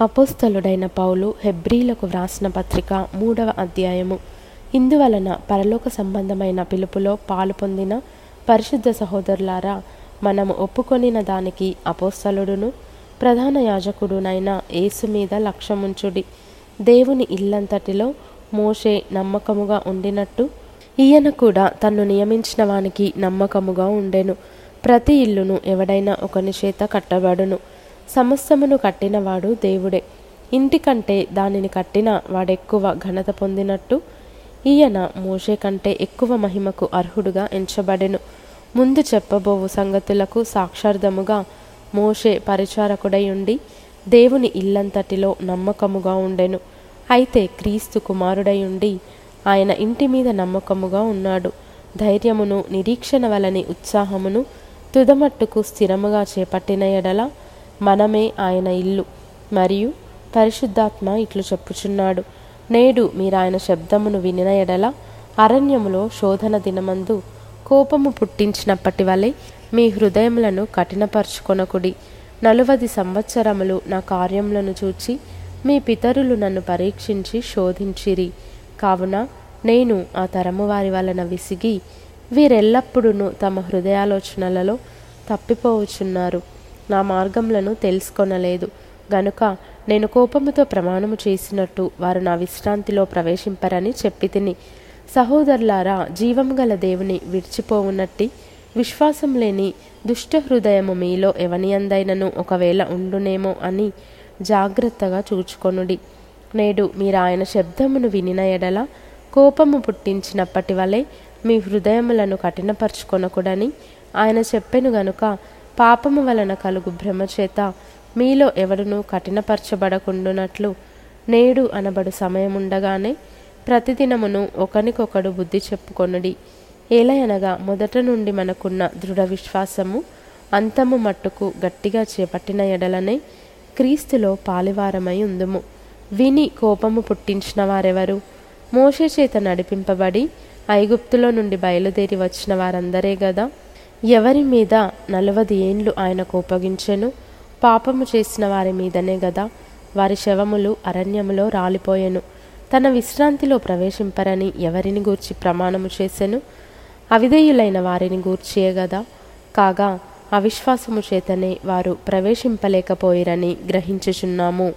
అపోస్తలుడైన పౌలు హెబ్రీలకు వ్రాసిన పత్రిక మూడవ అధ్యాయము. ఇందువలన పరలోక సంబంధమైన పిలుపులో పాలు పొందిన పరిశుద్ధ సహోదరులారా మనము ఒప్పుకొనిన దానికి అపోస్తలుడును ప్రధాన యాజకుడునైన యేసు మీద లక్ష్యముంచుడి. దేవుని ఇల్లంతటిలో మోషే నమ్మకముగా ఉండినట్టు ఈయన కూడా తన్ను నియమించిన వానికి నమ్మకముగా ఉండెను. ప్రతి ఇల్లును ఎవడైనా ఒకని చేత కట్టబడును. సమస్తమును కట్టినవాడు దేవుడే. ఇంటికంటే దానిని కట్టిన వాడెక్కువ ఘనత పొందినట్టు ఈయన మోషే కంటే ఎక్కువ మహిమకు అర్హుడుగా ఎంచబడెను. ముందు చెప్పబోవు సంగతులకు సాక్షార్థముగా మోషే పరిచారకుడై ఉండి దేవుని ఇల్లంతటిలో నమ్మకముగా ఉండెను. అయితే క్రీస్తు కుమారుడై ఉండి ఆయన ఇంటి మీద నమ్మకముగా ఉన్నాడు. ధైర్యమును నిరీక్షణ వలని ఉత్సాహమును తుదమట్టుకు స్థిరముగా చేపట్టిన ఎడల మనమే ఆయన ఇల్లు. మరియు పరిశుద్ధాత్మ ఇట్లు చెప్పుచున్నాడు. నేడు మీరు ఆయన శబ్దమును వినిన ఎడల అరణ్యములో శోధన దినమందు కోపము పుట్టించినప్పటి వలె మీ హృదయములను కఠినపరుచుకొనకుడి. నలువది సంవత్సరములు నా కార్యములను చూచి మీ పితరులు నన్ను పరీక్షించి శోధించిరి. కావున నేను ఆ తరము వారి వలన విసిగి వీరెల్లప్పుడూ తమ హృదయాలోచనలలో తప్పిపోవచ్చున్నారు. నా మార్గములను తెలుసుకొనలేదు. గనుక నేను కోపముతో ప్రమాణము చేసినట్టు వారు నా విశ్రాంతిలో ప్రవేశింపరని చెప్పి తిని సహోదరులారా జీవము గల దేవుని విడిచిపోవునట్టి విశ్వాసం లేని దుష్ట హృదయము మీలో ఎవనియందైనను ఒకవేళ ఉండునేమో అని జాగ్రత్తగా చూచుకొనుడి. నేడు మీరు ఆయన శబ్దమును వినిన ఎడల కోపము పుట్టించినప్పటి వలె మీ హృదయములను కఠినపరుచుకొనకుడని ఆయన చెప్పెను గనుక పాపము వలన కలుగు భ్రమచేత మీలో ఎవడును కఠినపరచబడకుండునట్లు నేడు అనబడు సమయముండగానే ప్రతిదినమును ఒకనికొకడు బుద్ధి చెప్పుకొనుడి. ఏలయనగా మొదట నుండి మనకున్న దృఢ విశ్వాసము అంతము మట్టుకు గట్టిగా చేపట్టిన ఎడలనే క్రీస్తులో పాలివారమై ఉందుము. విని కోపము పుట్టించిన వారెవరు? మోషే చేత నడిపింపబడి ఐగుప్తులో నుండి బయలుదేరి వచ్చిన వారందరే గదా? ఎవరి మీద నలవది ఏండ్లు ఆయనకు ఉపగించెను? పాపము చేసిన వారి మీదనే గదా వారి శవములు అరణ్యములో రాలిపోయెను. తన విశ్రాంతిలో ప్రవేశింపరని ఎవరిని గూర్చి ప్రమాణము చేసెను? అవిధేయులైన వారిని గూర్చియే గదా? కాగా అవిశ్వాసము చేతనే వారు ప్రవేశింపలేకపోయిరని గ్రహించుచున్నాము.